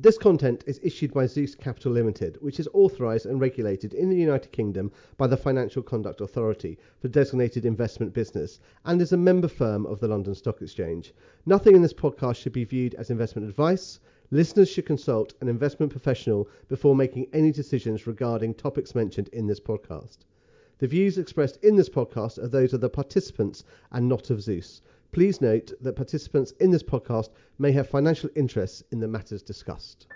This content is issued by Zeus Capital Limited, which is authorised and regulated in the United Kingdom by the Financial Conduct Authority for designated investment business and is a member firm of the London Stock Exchange. Nothing in this podcast should be viewed as investment advice. Listeners should consult an investment professional before making any decisions regarding topics mentioned in this podcast. The views expressed in this podcast are those of the participants and not of Zeus. Please note that participants in this podcast may have financial interests in the matters discussed.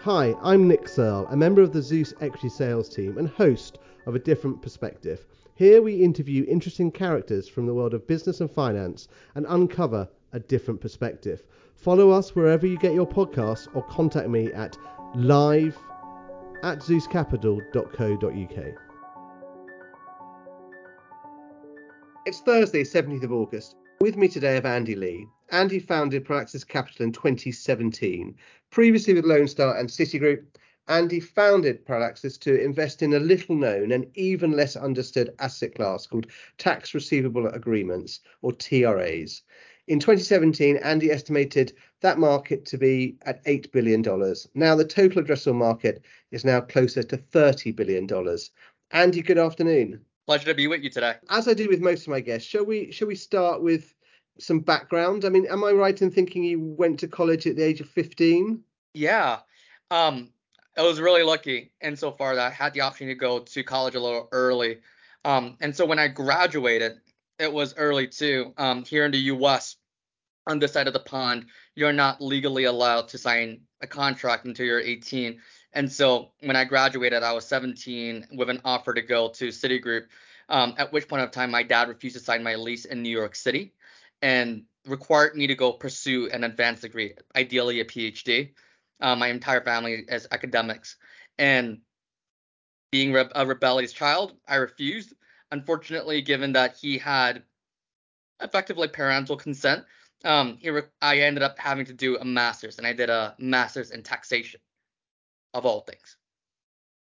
Hi, I'm Nick Searle, a member of the Zeus Equity Sales team and host of A Different Perspective. Here we interview interesting characters from the world of business and finance and uncover a different perspective. Follow us wherever you get your podcasts or contact me at live at zeuscapital.co.uk. It's Thursday, 17th of August. With me today have Andy Lee. Andy founded Parallaxes Capital in 2017. Previously with Lone Star and Citigroup, Andy founded Parallaxes to invest in a little known and even less understood asset class called tax receivable agreements or TRAs. In 2017, Andy estimated that market to be at $8 billion. Now, the total addressable market is now closer to $30 billion. Andy, good afternoon. Pleasure to be with you today. As I do with most of my guests, shall we shall we start with some background? I mean, am I right in thinking you went to college at the age of 15? Yeah. Um, I was really lucky insofar that I had the option to go to college a little early. Um, and so when I graduated, it was early too. Um, here in the U.S., on this side of the pond, you're not legally allowed to sign a contract until you're 18. And so when I graduated, I was 17 with an offer to go to Citigroup. Um, at which point of time, my dad refused to sign my lease in New York City and required me to go pursue an advanced degree, ideally a PhD. Uh, my entire family is academics. And being re- a rebellious child, I refused. Unfortunately, given that he had effectively parental consent, um, re- I ended up having to do a master's, and I did a master's in taxation of all things.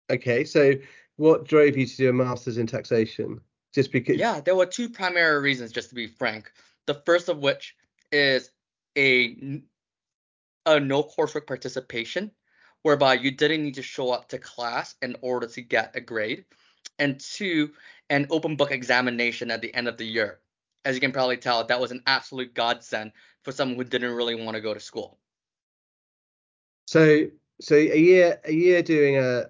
Okay, so what drove you to do a master's in taxation? Just because? Yeah, there were two primary reasons, just to be frank. The first of which is a a no coursework participation, whereby you didn't need to show up to class in order to get a grade, and two, an open book examination at the end of the year. As you can probably tell, that was an absolute godsend for someone who didn't really want to go to school. So so a year a year doing a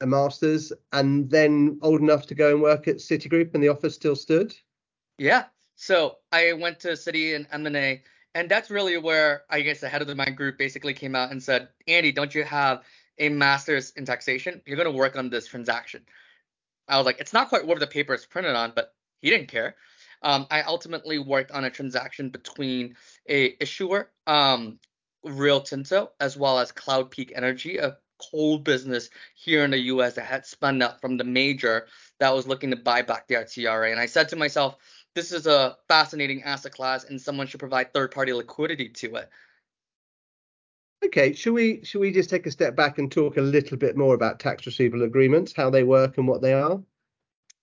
a masters and then old enough to go and work at Citigroup and the office still stood? Yeah. So I went to Citi and M&A and that's really where I guess the head of the my group basically came out and said, "Andy, don't you have a master's in taxation? You're going to work on this transaction." I was like, "It's not quite what the paper is printed on," but he didn't care. Um, I ultimately worked on a transaction between a issuer um, Rio Tinto as well as Cloud Peak Energy, a coal business here in the US that had spun out from the major that was looking to buy back the TRA. And I said to myself, this is a fascinating asset class and someone should provide third party liquidity to it. Okay, should we should we just take a step back and talk a little bit more about tax receivable agreements, how they work and what they are?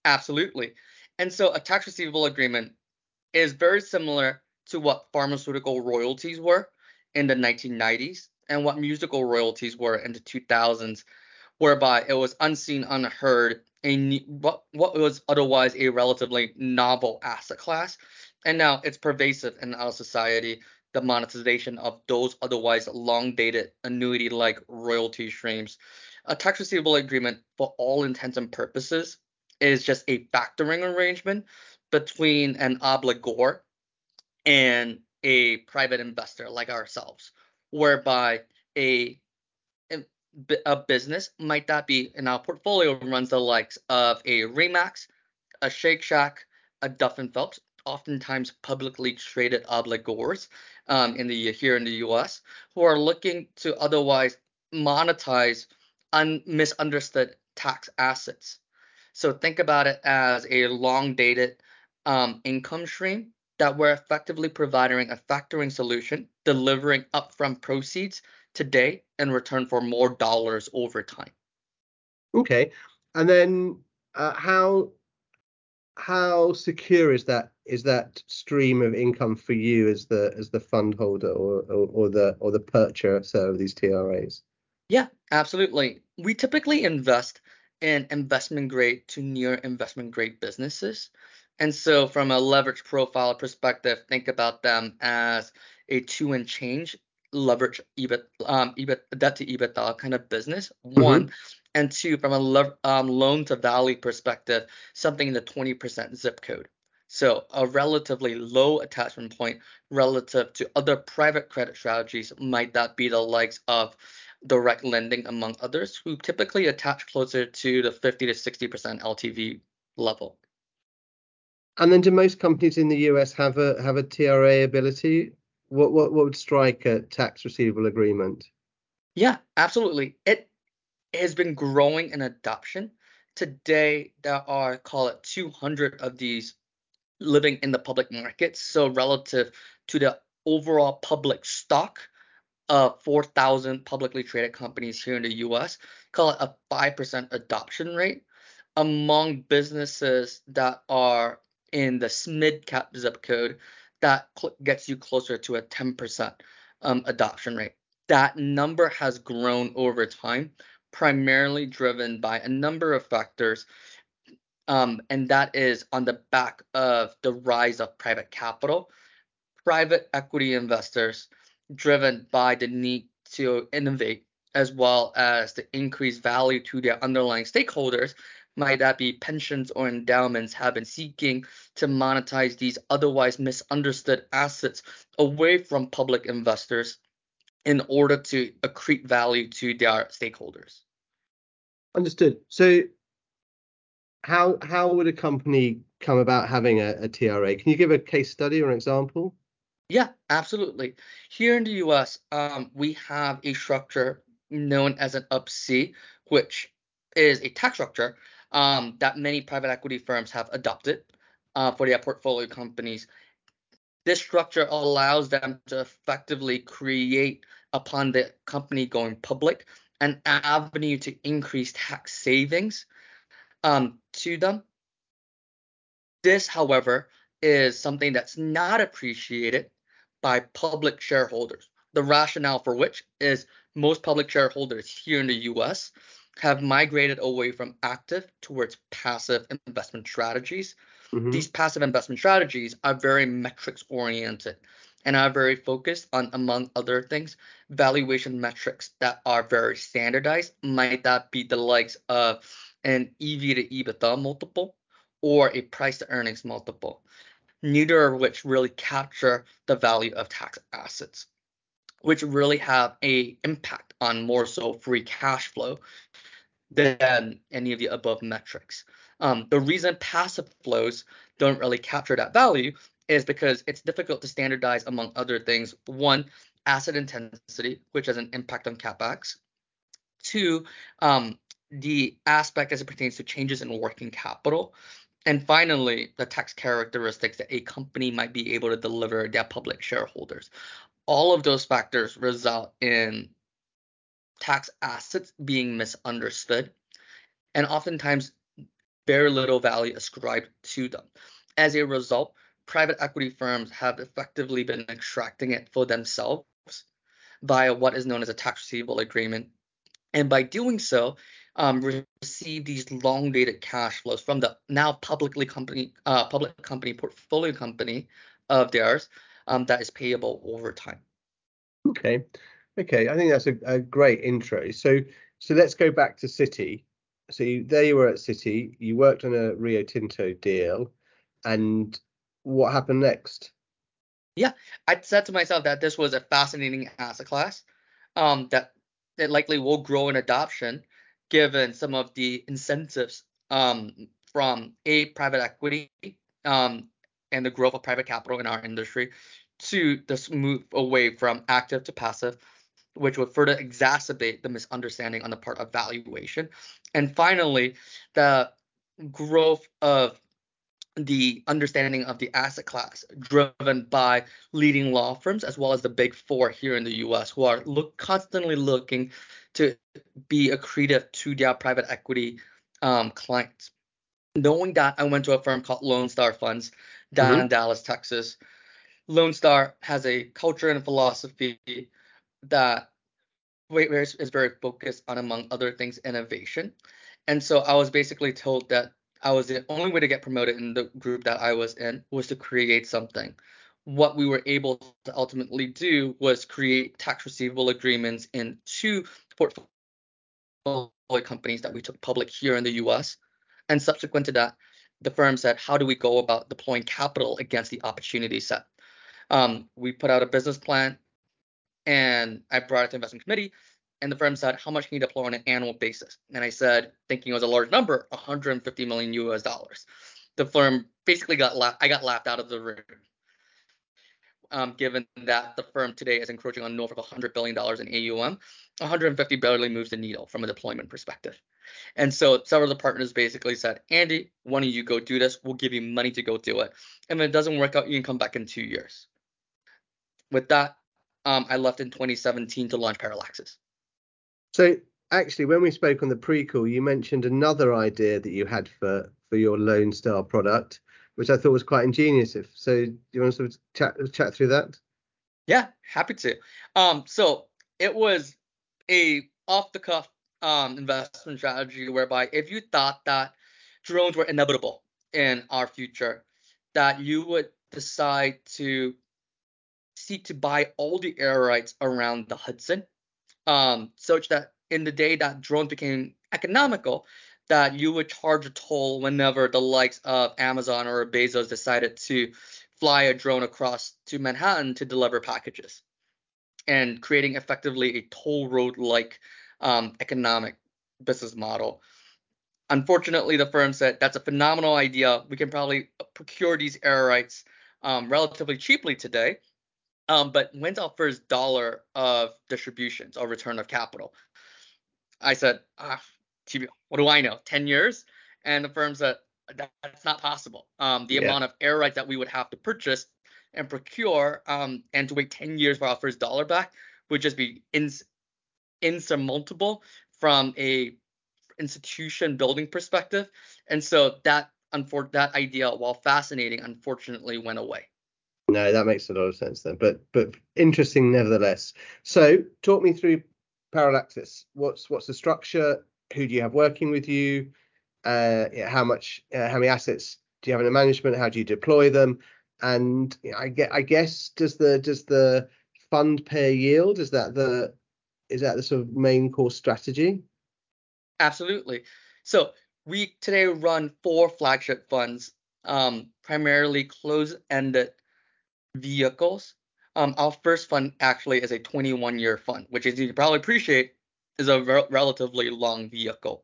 Absolutely. And so a tax receivable agreement is very similar to what pharmaceutical royalties were in the 1990s and what musical royalties were in the 2000s, whereby it was unseen, unheard, a, what, what was otherwise a relatively novel asset class. And now it's pervasive in our society, the monetization of those otherwise long dated annuity like royalty streams. A tax receivable agreement, for all intents and purposes, is just a factoring arrangement between an obligor and a private investor like ourselves, whereby a a business might that be in our portfolio runs the likes of a Remax, a Shake Shack, a Duff and Phelps, oftentimes publicly traded obligors um, in the here in the U.S. who are looking to otherwise monetize un, misunderstood tax assets. So think about it as a long dated um, income stream that we're effectively providing a factoring solution, delivering upfront proceeds today in return for more dollars over time. Okay, and then uh, how how secure is that is that stream of income for you as the as the fund holder or or, or the or the purchaser of these TRAs? Yeah, absolutely. We typically invest in investment grade to near investment grade businesses. And so, from a leverage profile perspective, think about them as a two and change leverage EBIT, um, EBIT debt to EBITDA kind of business. Mm-hmm. One, and two, from a um, loan to value perspective, something in the 20% zip code. So a relatively low attachment point relative to other private credit strategies might that be the likes of direct lending among others who typically attach closer to the 50 to 60% LTV level. And then do most companies in the US have a have a TRA ability? What what what would strike a tax receivable agreement? Yeah, absolutely. It has been growing in adoption. Today there are call it 200 of these living in the public markets. So relative to the overall public stock of 4,000 publicly traded companies here in the US, call it a 5% adoption rate among businesses that are in the mid cap zip code that cl- gets you closer to a 10% um, adoption rate. That number has grown over time, primarily driven by a number of factors. Um, and that is on the back of the rise of private capital, private equity investors driven by the need to innovate as well as to increase value to their underlying stakeholders might that be pensions or endowments have been seeking to monetize these otherwise misunderstood assets away from public investors in order to accrete value to their stakeholders. Understood. So how how would a company come about having a, a TRA? Can you give a case study or an example? Yeah, absolutely. Here in the US, um, we have a structure known as an Up-C, which is a tax structure um, that many private equity firms have adopted uh, for their portfolio companies. This structure allows them to effectively create, upon the company going public, an avenue to increase tax savings um, to them. This, however, is something that's not appreciated by public shareholders. The rationale for which is most public shareholders here in the US have migrated away from active towards passive investment strategies. Mm-hmm. These passive investment strategies are very metrics oriented and are very focused on, among other things, valuation metrics that are very standardized. Might that be the likes of an EV to EBITDA multiple or a price to earnings multiple, neither of which really capture the value of tax assets, which really have a impact on more so free cash flow than any of the above metrics. Um, the reason passive flows don't really capture that value is because it's difficult to standardize among other things. One, asset intensity, which has an impact on capex. Two, um, the aspect as it pertains to changes in working capital. And finally, the tax characteristics that a company might be able to deliver their public shareholders. All of those factors result in tax assets being misunderstood and oftentimes very little value ascribed to them. As a result, private equity firms have effectively been extracting it for themselves via what is known as a tax receivable agreement. And by doing so, um, receive these long dated cash flows from the now publicly company uh, public company portfolio company of theirs um, that is payable over time. Okay. Okay, I think that's a, a great intro. So so let's go back to Citi. So you, there you were at Citi. You worked on a Rio Tinto deal, and what happened next? Yeah, I said to myself that this was a fascinating asset class, um, that that likely will grow in adoption, given some of the incentives um, from a private equity um, and the growth of private capital in our industry, to this move away from active to passive which would further exacerbate the misunderstanding on the part of valuation. And finally, the growth of the understanding of the asset class driven by leading law firms as well as the big four here in the US who are look constantly looking to be accretive to their private equity um, clients. Knowing that I went to a firm called Lone Star Funds, down Mm-hmm. in Dallas, Texas. Lone Star has a culture and philosophy that is very focused on, among other things, innovation. And so I was basically told that I was the only way to get promoted in the group that I was in was to create something. What we were able to ultimately do was create tax receivable agreements in two portfolio companies that we took public here in the US. And subsequent to that, the firm said, How do we go about deploying capital against the opportunity set? Um, we put out a business plan and I brought it to investment committee. And the firm said, How much can you deploy on an annual basis? And I said, thinking it was a large number, 150 million US dollars. The firm basically got laughed, I got laughed out of the room. Um, given that the firm today is encroaching on north of 100 billion dollars in AUM, 150 barely moves the needle from a deployment perspective. And so several of the partners basically said, Andy, why don't you go do this? We'll give you money to go do it. And if it doesn't work out, you can come back in two years. With that, um, I left in 2017 to launch Parallaxes. So actually, when we spoke on the pre-call, you mentioned another idea that you had for for your Lone Star product, which I thought was quite ingenious. If so, do you want to sort of chat chat through that? Yeah, happy to. Um, so it was a off the cuff um investment strategy whereby if you thought that drones were inevitable in our future, that you would decide to seek to buy all the air rights around the Hudson, um, such that in the day that drones became economical, that you would charge a toll whenever the likes of Amazon or Bezos decided to fly a drone across to Manhattan to deliver packages, and creating effectively a toll road like um, economic business model. Unfortunately, the firm said that's a phenomenal idea. We can probably procure these air rights um, relatively cheaply today. Um, but when's our first dollar of distributions or return of capital? I said, ah, what do I know? 10 years? And the firm said, that's not possible. Um, the Yeah. amount of air rights that we would have to purchase and procure um, and to wait 10 years for our first dollar back would just be ins- insurmountable from a institution building perspective. And so that unfor- that idea, while fascinating, unfortunately went away. No, that makes a lot of sense then, but but interesting nevertheless. So talk me through Parallaxes. What's what's the structure? Who do you have working with you? Uh, how much? Uh, how many assets do you have in management? How do you deploy them? And I get I guess does the does the fund pay yield? Is that the is that the sort of main core strategy? Absolutely. So we today run four flagship funds, um, primarily closed-ended vehicles. Um, our first fund actually is a 21-year fund, which, as you probably appreciate, is a re- relatively long vehicle.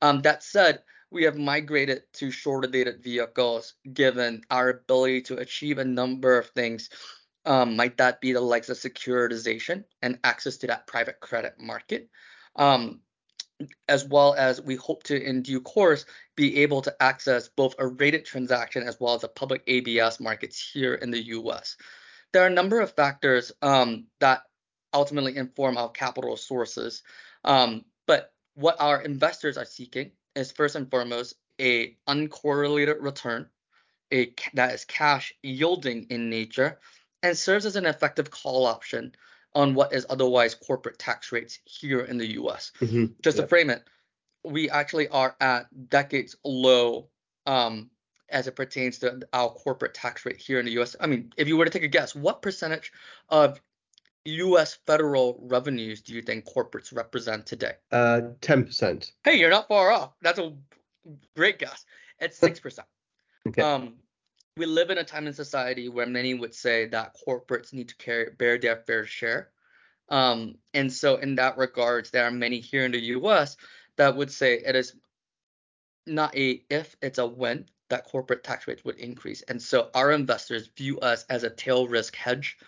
Um, that said, we have migrated to shorter dated vehicles given our ability to achieve a number of things. Um, might that be the likes of securitization and access to that private credit market? Um, as well as we hope to, in due course, be able to access both a rated transaction as well as the public ABS markets here in the US. There are a number of factors um, that ultimately inform our capital sources. Um, but what our investors are seeking is first and foremost a uncorrelated return, a that is cash yielding in nature, and serves as an effective call option on what is otherwise corporate tax rates here in the US. Mhm. Just Yeah. to frame it, we actually are at decades low um, as it pertains to our corporate tax rate here in the US. I mean, if you were to take a guess, what percentage of US federal revenues do you think corporates represent today? Uh, ten percent. Hey, you're not far off. That's a great guess. It's 6%. Okay. Um, we live in a time in society where many would say that corporates need to carry bear their fair share. Um, and so in that regards, there are many here in the US that would say it is not a if, it's a when that corporate tax rates would increase. And so our investors view us as a tail risk hedge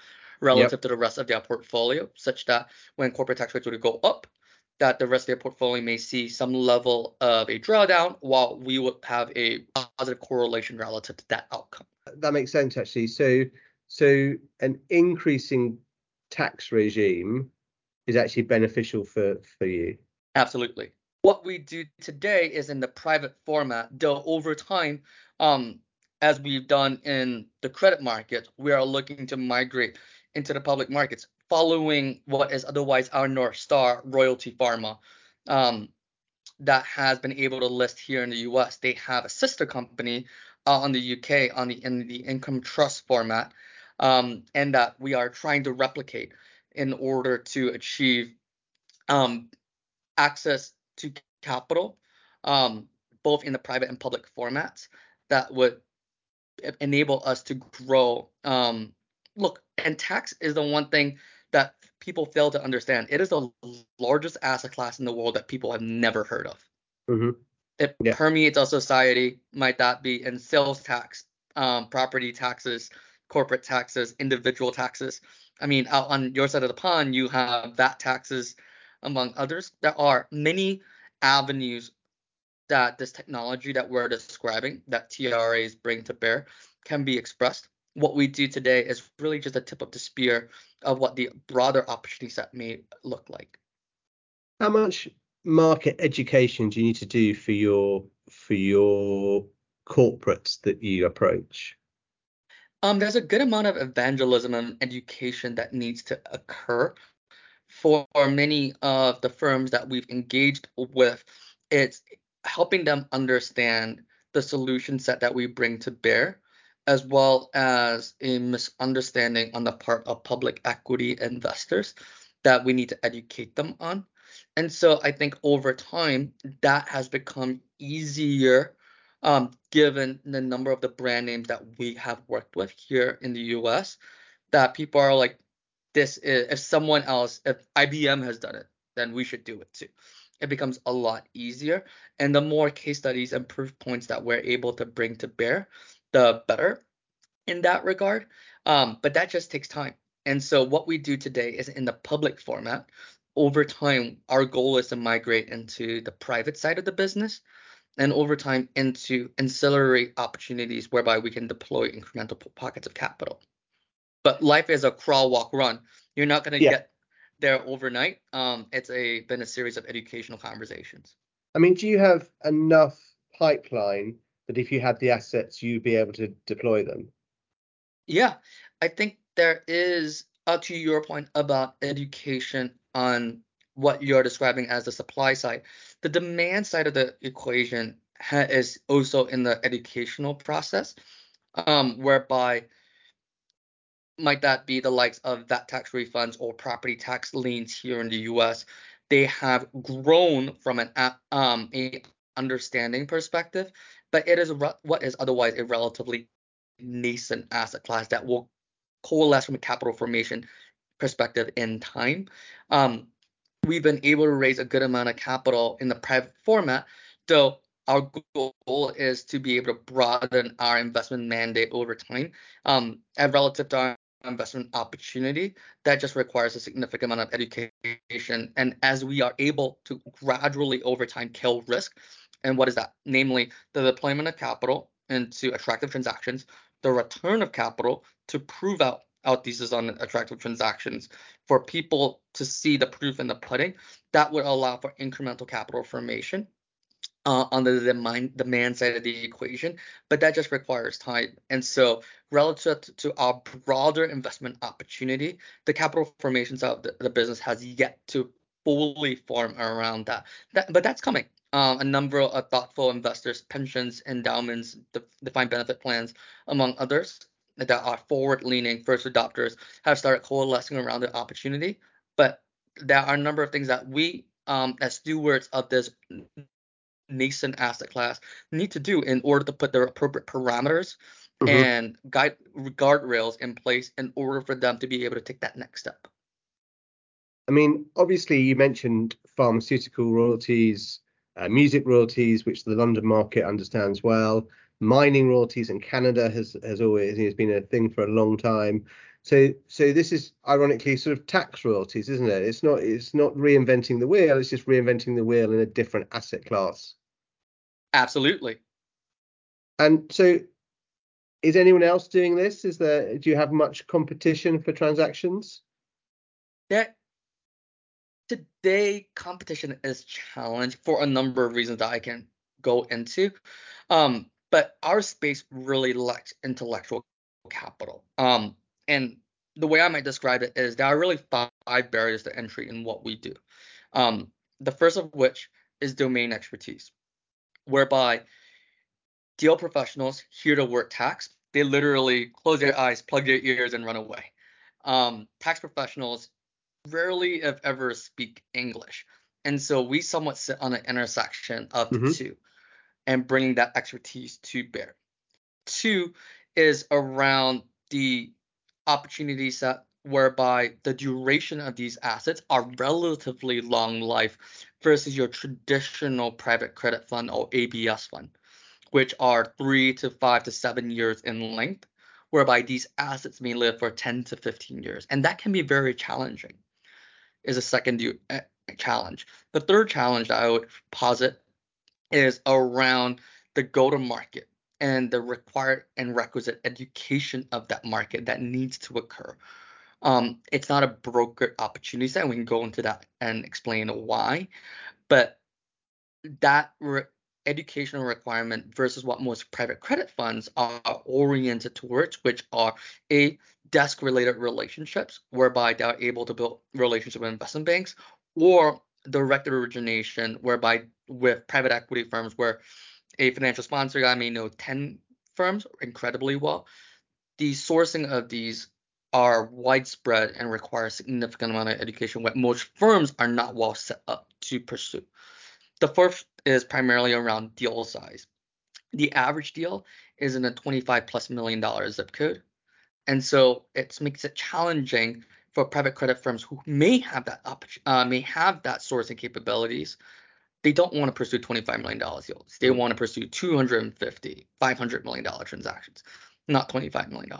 relative to the rest of their portfolio, such that when corporate tax rates would go up, that the rest of their portfolio may see some level of a drawdown while we would have a positive correlation relative to that outcome. that makes sense actually. So so an increasing tax regime is actually beneficial for for you. Absolutely. What we do today is in the private format, though over time, um, as we've done in the credit market, we are looking to migrate into the public markets, following what is otherwise our North Star, Royalty Pharma, um, that has been able to list here in the US. They have a sister company uh, on the UK on the in the income trust format, um, and that we are trying to replicate in order to achieve um, access to capital, um, both in the private and public formats, that would enable us to grow. Um, look, and tax is the one thing that people fail to understand. It is the largest asset class in the world that people have never heard of. Mm-hmm. It yeah. permeates our society. Might that be in sales tax, um, property taxes, corporate taxes, individual taxes. I mean, out on your side of the pond, you have VAT taxes, among others. There are many avenues that this technology that we're describing, that TRAs bring to bear, can be expressed. What we do today is really just a tip of the spear of what the broader opportunity set may look like. How much market education do you need to do for your for your corporates that you approach? Um, there's a good amount of evangelism and education that needs to occur for many of the firms that we've engaged with. It's helping them understand the solution set that we bring to bear, as well as a misunderstanding on the part of public equity investors that we need to educate them on. And so I think over time, that has become easier um, given the number of the brand names that we have worked with here in the US, that people are like, this is, if someone else, if IBM has done it, then we should do it too it becomes a lot easier. And the more case studies and proof points that we're able to bring to bear, the better in that regard. Um, but that just takes time. And so what we do today is in the public format. Over time, our goal is to migrate into the private side of the business and over time into ancillary opportunities whereby we can deploy incremental pockets of capital. But life is a crawl, walk, run. You're not going to yeah. get there overnight. Um, it's a been a series of educational conversations. I mean, do you have enough pipeline that if you had the assets, you'd be able to deploy them? Yeah, I think there is, uh, to your point about education on what you're describing as the supply side, the demand side of the equation ha- is also in the educational process, um, whereby might that be the likes of VAT tax refunds or property tax liens here in the U.S. They have grown from an um, a understanding perspective, but it is what is otherwise a relatively nascent asset class that will coalesce from a capital formation perspective in time. Um, we've been able to raise a good amount of capital in the private format, though our goal is to be able to broaden our investment mandate over time. Um, and relative to our investment opportunity that just requires a significant amount of education and as we are able to gradually over time kill risk and what is that namely the deployment of capital into attractive transactions the return of capital to prove out out thesis on attractive transactions for people to see the proof in the pudding that would allow for incremental capital formation uh, on the demand, demand side of the equation, but that just requires time. And so, relative to our broader investment opportunity, the capital formation side of the, the business has yet to fully form around that. that but that's coming. Um, a number of thoughtful investors, pensions, endowments, defined benefit plans, among others, that are forward-leaning first adopters have started coalescing around the opportunity. But there are a number of things that we, um, as stewards of this nascent asset class need to do in order to put their appropriate parameters mm-hmm. and guide guardrails in place in order for them to be able to take that next step. I mean, obviously, you mentioned pharmaceutical royalties, uh, music royalties, which the London market understands well. Mining royalties in Canada has has always has been a thing for a long time. So so this is ironically sort of tax royalties, isn't it? It's not it's not reinventing the wheel. It's just reinventing the wheel in a different asset class. Absolutely. And so, is anyone else doing this? Is there? Do you have much competition for transactions? There today competition is challenged for a number of reasons that I can go into. Um, but our space really lacks intellectual capital. Um, and the way I might describe it is there are really five barriers to entry in what we do. Um, the first of which is domain expertise, whereby deal professionals hear the word tax, they literally close their eyes, plug their ears, and run away. Um, tax professionals rarely, if ever, speak English. And so we somewhat sit on the intersection of the mm-hmm. two and bringing that expertise to bear. Two is around the opportunity set whereby the duration of these assets are relatively long life versus your traditional private credit fund or ABS fund, which are three to five to seven years in length, whereby these assets may live for 10 to 15 years. And that can be very challenging, is a second eh, challenge. The third challenge that I would posit is around the go to market and the required and requisite education of that market that needs to occur. Um, it's not a brokered opportunity set. We can go into that and explain why, but that re- educational requirement versus what most private credit funds are oriented towards, which are a desk related relationships whereby they're able to build relationships with investment banks or direct origination whereby with private equity firms where a financial sponsor guy may know 10 firms incredibly well. The sourcing of these are widespread and require a significant amount of education, what most firms are not well set up to pursue. The fourth is primarily around deal size. The average deal is in a 25 plus million dollar zip code. And so it makes it challenging for private credit firms who may have that uh, may have that sourcing capabilities they don't want to pursue $25 million deals. They want to pursue 250, $500 million transactions, not $25 million.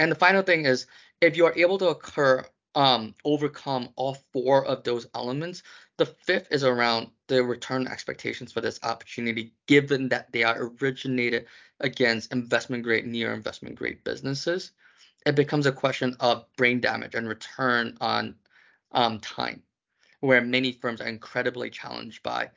And the final thing is if you are able to occur, um, overcome all four of those elements, the fifth is around the return expectations for this opportunity, given that they are originated against investment grade, near investment grade businesses. It becomes a question of brain damage and return on um, time where many firms are incredibly challenged by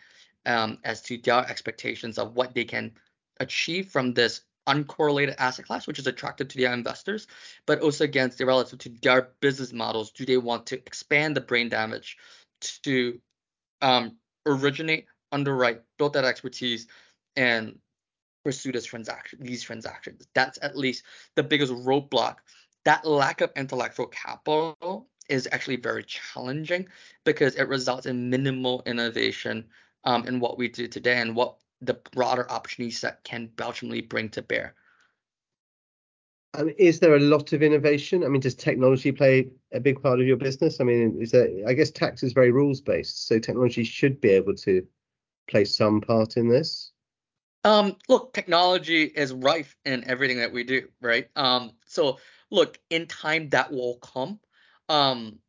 um, as to their expectations of what they can achieve from this uncorrelated asset class, which is attractive to their investors, but also against the relative to their business models. Do they want to expand the brain damage to um, originate, underwrite, build that expertise, and pursue this transaction, these transactions? That's at least the biggest roadblock. That lack of intellectual capital is actually very challenging because it results in minimal innovation um, in what we do today and what the broader opportunity set can ultimately bring to bear. Um, is there a lot of innovation? I mean, does technology play a big part of your business? I mean, is there? I guess tax is very rules based, so technology should be able to play some part in this. Um, look, technology is rife in everything that we do, right? Um, so look, in time that will come um,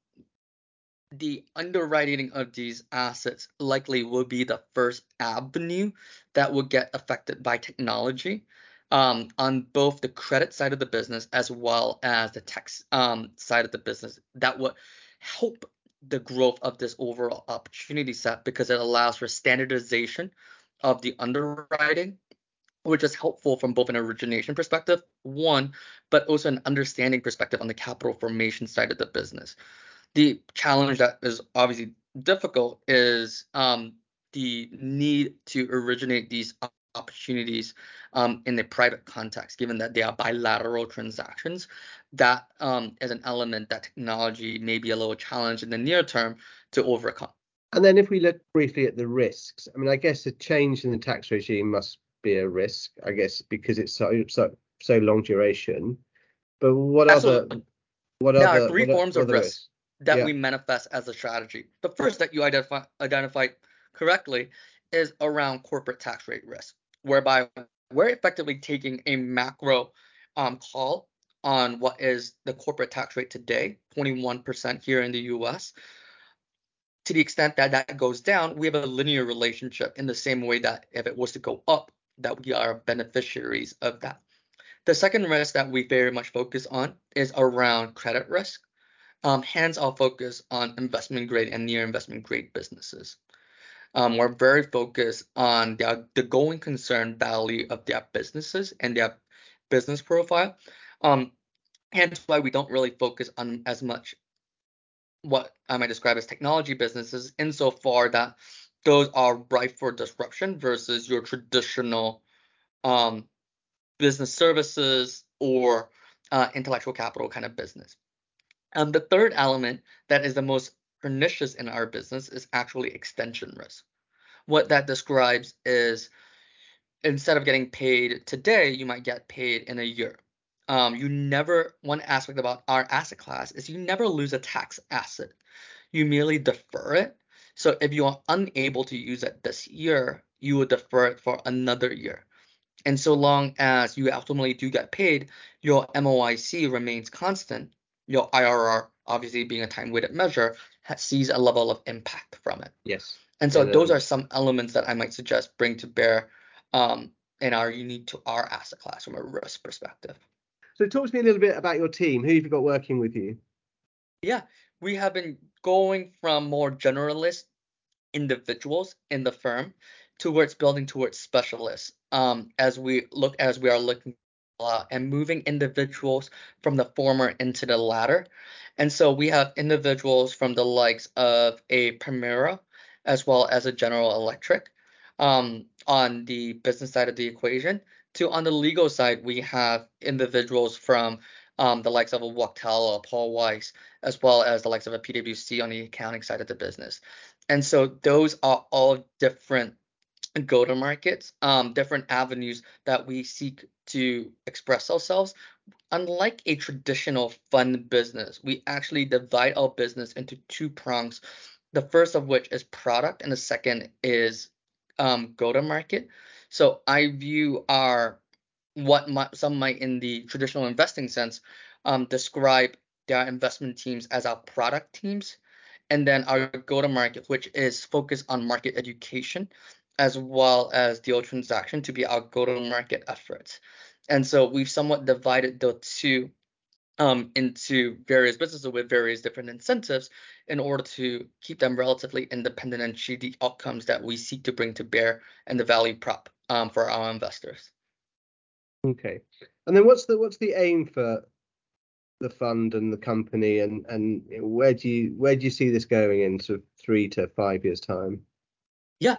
the underwriting of these assets likely will be the first avenue that will get affected by technology um, on both the credit side of the business as well as the tax um, side of the business. That would help the growth of this overall opportunity set because it allows for standardization of the underwriting which is helpful from both an origination perspective, one, but also an understanding perspective on the capital formation side of the business. The challenge that is obviously difficult is um, the need to originate these opportunities um, in the private context, given that they are bilateral transactions. That um, is an element that technology may be a little challenge in the near term to overcome. And then if we look briefly at the risks, I mean, I guess a change in the tax regime must be a risk, I guess, because it's so so so long duration. But what Absolutely. other what there other, are three forms of risk risks? that yeah. we manifest as a strategy. The first that you identify identified correctly is around corporate tax rate risk, whereby we're effectively taking a macro um, call on what is the corporate tax rate today, 21% here in the US. To the extent that that goes down, we have a linear relationship in the same way that if it was to go up, that we are beneficiaries of that. The second risk that we very much focus on is around credit risk. Um, hence, our focus on investment grade and near investment grade businesses. Um, we're very focused on the, the going concern value of their businesses and their business profile. Um, hence why we don't really focus on as much what I might describe as technology businesses, insofar that those are ripe for disruption versus your traditional um, business services or uh, intellectual capital kind of business. And the third element that is the most pernicious in our business is actually extension risk. What that describes is instead of getting paid today, you might get paid in a year. Um, you never, one aspect about our asset class is you never lose a tax asset. You merely defer it. So if you are unable to use it this year, you will defer it for another year. And so long as you ultimately do get paid, your MOIC remains constant. Your IRR, obviously being a time-weighted measure, sees a level of impact from it. Yes. And so those are some elements that I might suggest bring to bear um, and are unique to our asset class from a risk perspective. So talk to me a little bit about your team. Who have you got working with you? Yeah, we have been going from more generalist individuals in the firm towards building towards specialists um, as we look as we are looking and moving individuals from the former into the latter. And so we have individuals from the likes of a Permira as well as a General Electric um, on the business side of the equation. To on the legal side, we have individuals from um, the likes of a Wachtell or Paul Weiss, as well as the likes of a PwC on the accounting side of the business. And so those are all different go to markets, um, different avenues that we seek to express ourselves. Unlike a traditional fund business, we actually divide our business into two prongs. The first of which is product, and the second is um, go to market. So I view our what my, some might in the traditional investing sense um, describe their investment teams as our product teams and then our go to market which is focused on market education as well as deal transaction to be our go to market efforts and so we've somewhat divided the two um, into various businesses with various different incentives in order to keep them relatively independent and achieve the outcomes that we seek to bring to bear and the value prop um, for our investors. Okay, and then what's the what's the aim for the fund and the company, and and where do you where do you see this going in sort of three to five years time? Yeah,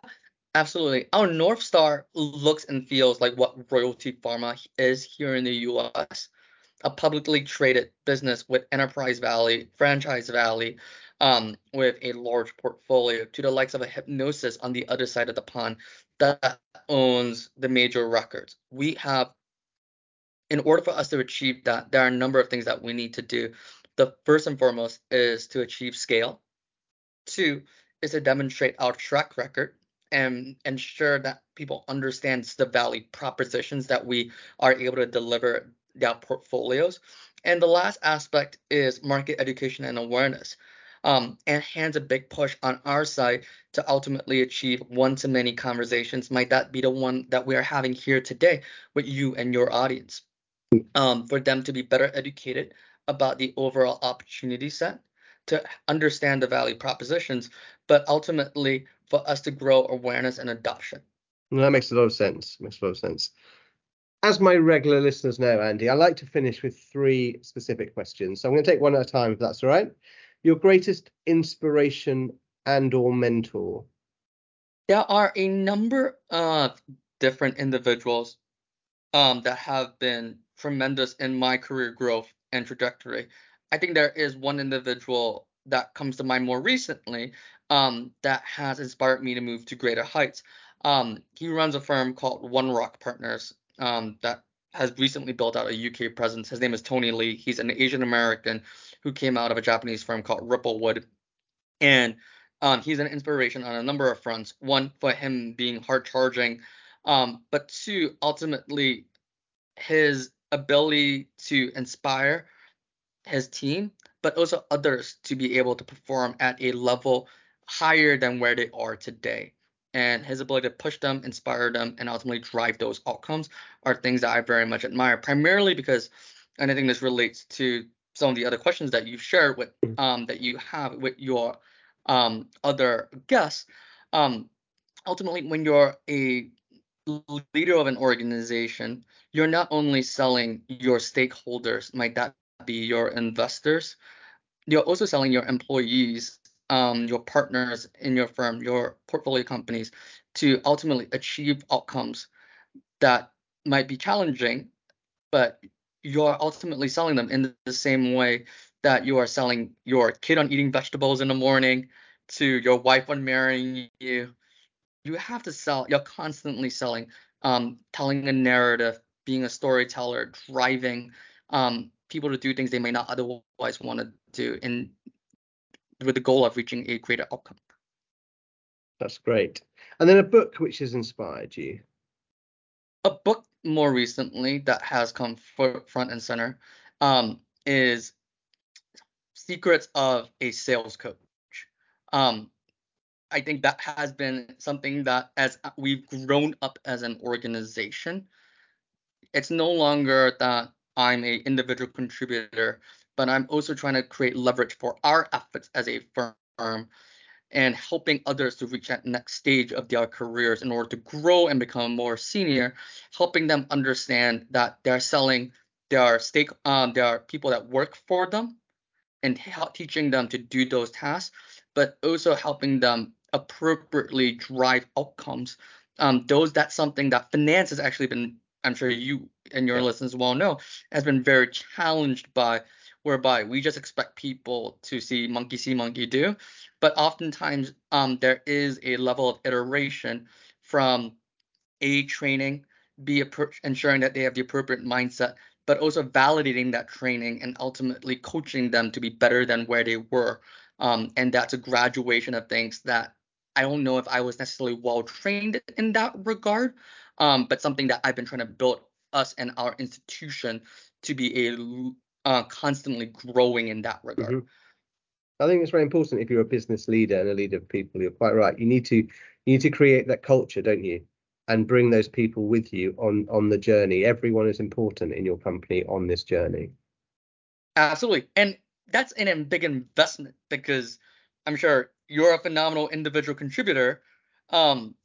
absolutely. Our north star looks and feels like what Royalty Pharma is here in the U.S a publicly traded business with enterprise value, franchise value, um, with a large portfolio to the likes of a Hipgnosis on the other side of the pond that owns the major records. We have, in order for us to achieve that, there are a number of things that we need to do. The first and foremost is to achieve scale. Two is to demonstrate our track record and ensure that people understand the value propositions that we are able to deliver their portfolios. And the last aspect is market education and awareness. Um, and hands a big push on our side to ultimately achieve one-to-many conversations. Might that be the one that we are having here today with you and your audience? Um, for them to be better educated about the overall opportunity set, to understand the value propositions, but ultimately for us to grow awareness and adoption. Well, that makes a lot of sense. Makes a lot of sense. As my regular listeners know, Andy, I like to finish with three specific questions. So I'm going to take one at a time, if that's all right. Your greatest inspiration and or mentor? There are a number of different individuals um, that have been tremendous in my career growth and trajectory. I think there is one individual that comes to mind more recently um, that has inspired me to move to greater heights. Um, he runs a firm called One Rock Partners um, that has recently built out a UK presence. His name is Tony Lee. He's an Asian American who came out of a Japanese firm called Ripplewood, and um, he's an inspiration on a number of fronts. One, for him being hard charging, um, but two, ultimately his ability to inspire his team, but also others to be able to perform at a level higher than where they are today and his ability to push them, inspire them, and ultimately drive those outcomes are things that I very much admire. Primarily because, and I think this relates to some of the other questions that you've shared with, mm. um, that you have with your um, other guests. Um, ultimately when you're a leader of an organization, you're not only selling your stakeholders, might that be your investors, you're also selling your employees, um, your partners in your firm, your portfolio companies to ultimately achieve outcomes that might be challenging, but you're ultimately selling them in the same way that you are selling your kid on eating vegetables in the morning to your wife on marrying you. You have to sell, you're constantly selling, um, telling a narrative, being a storyteller, driving um, people to do things they may not otherwise want to do in with the goal of reaching a greater outcome. That's great. And then a book which has inspired you. A book more recently that has come front and center um, is Secrets of a Sales Coach. Um, I think that has been something that as we've grown up as an organization, it's no longer that I'm a individual contributor, but I'm also trying to create leverage for our efforts as a firm and helping others to reach that next stage of their careers in order to grow and become more senior, helping them understand that they're selling their stake um there are people that work for them and help, teaching them to do those tasks, but also helping them appropriately drive outcomes. Um, those that's something that finance has actually been, I'm sure you and your listeners well know, has been very challenged by whereby we just expect people to see monkey see monkey do. But oftentimes um, there is a level of iteration from a training be ensuring that they have the appropriate mindset but also validating that training and ultimately coaching them to be better than where they were. Um, and that's a graduation of things that i don't know if i was necessarily well trained in that regard um, but something that i've been trying to build us and our institution to be a uh, constantly growing in that regard. Mm-hmm. I think it's very important if you're a business leader and a leader of people. You're quite right. You need to you need to create that culture, don't you? And bring those people with you on on the journey. Everyone is important in your company on this journey. Absolutely, and that's an, a big investment because I'm sure you're a phenomenal individual contributor. Um,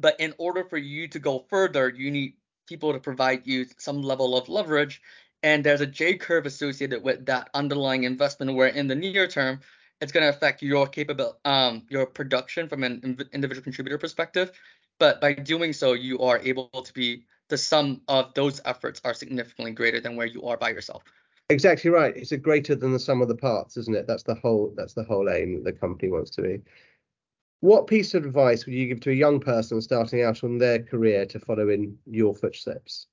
but in order for you to go further, you need people to provide you some level of leverage. And there's a J curve associated with that underlying investment where in the near term it's going to affect your capable um your production from an individual contributor perspective. But by doing so you are able to be the sum of those efforts are significantly greater than where you are by yourself. Exactly right. It's a greater than the sum of the parts isn't it? That's the whole that's the whole aim that the company wants to be what piece of advice would you give to a young person starting out on their career to follow in your footsteps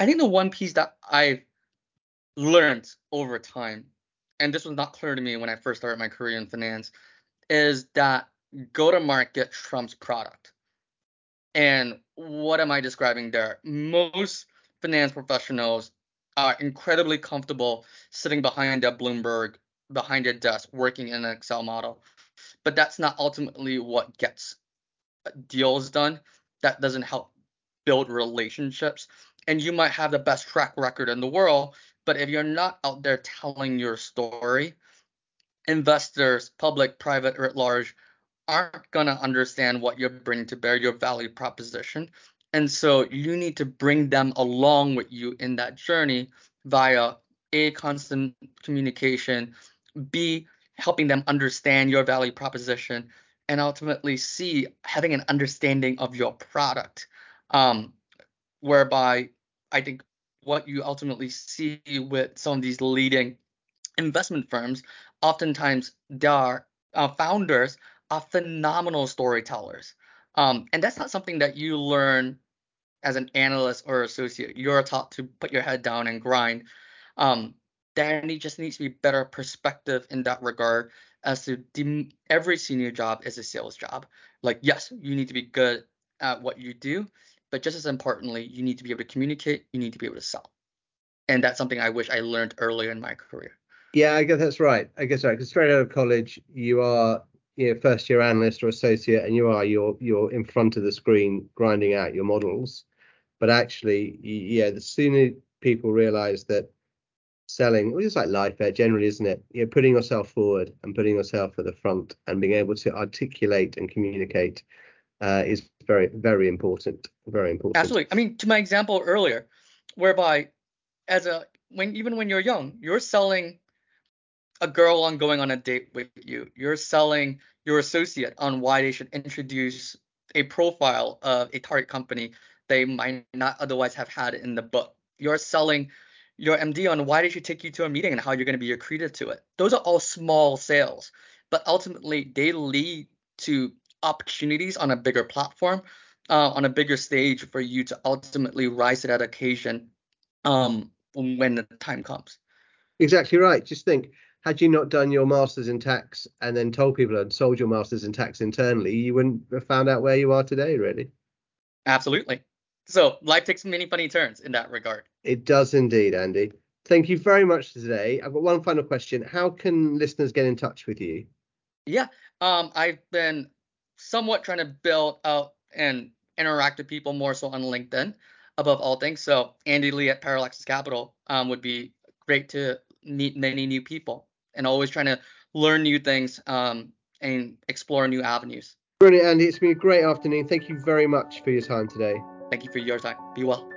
i think the one piece that i've learned over time, and this was not clear to me when I first started my career in finance, is that go to market trumps product. And what am I describing there? Most finance professionals are incredibly comfortable sitting behind a Bloomberg, behind a desk, working in an Excel model. But that's not ultimately what gets deals done. That doesn't help build relationships. And you might have the best track record in the world, but if you're not out there telling your story, investors, public, private, or at large, aren't going to understand what you're bringing to bear, your value proposition. And so you need to bring them along with you in that journey via A, constant communication, B, helping them understand your value proposition, and ultimately C, having an understanding of your product. Um, whereby I think what you ultimately see with some of these leading investment firms, oftentimes their uh, founders are phenomenal storytellers. Um, and that's not something that you learn as an analyst or associate. You're taught to put your head down and grind. Um, there just needs to be better perspective in that regard as to de- every senior job is a sales job. Like, yes, you need to be good at what you do, but just as importantly, you need to be able to communicate, you need to be able to sell. And that's something I wish I learned earlier in my career. Yeah, I guess that's right. I guess right. Because straight out of college, you are you know, first year analyst or associate, and you are you're you're in front of the screen grinding out your models. But actually, yeah, the sooner people realise that selling, well, it's like life there generally, isn't it? You're putting yourself forward and putting yourself at the front and being able to articulate and communicate uh, is very, very important. Very important. Absolutely. I mean, to my example earlier, whereby as a when even when you're young, you're selling a girl on going on a date with you. You're selling your associate on why they should introduce a profile of a target company they might not otherwise have had in the book. You're selling your MD on why they should take you to a meeting and how you're going to be accretive to it. Those are all small sales, but ultimately they lead to opportunities on a bigger platform, uh, on a bigger stage for you to ultimately rise to that occasion um, when the time comes. Exactly right. Just think, had you not done your masters in tax and then told people and sold your masters in tax internally, you wouldn't have found out where you are today, really. Absolutely. So life takes many funny turns in that regard. It does indeed, Andy. Thank you very much today. I've got one final question. How can listeners get in touch with you? Yeah, um, I've been somewhat trying to build out and interact with people more so on LinkedIn above all things. So Andy Lee at Parallaxes Capital um, would be great to meet many new people and always trying to learn new things um, and explore new avenues. Brilliant, Andy. It's been a great afternoon. Thank you very much for your time today. Thank you for your time. Be well.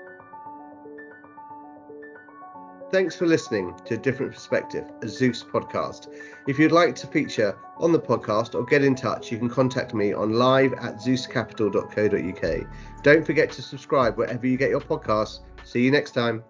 Thanks for listening to A Different Perspective, a Zeus podcast. If you'd like to feature on the podcast or get in touch, you can contact me on live at zeuscapital.co.uk. Don't forget to subscribe wherever you get your podcasts. See you next time.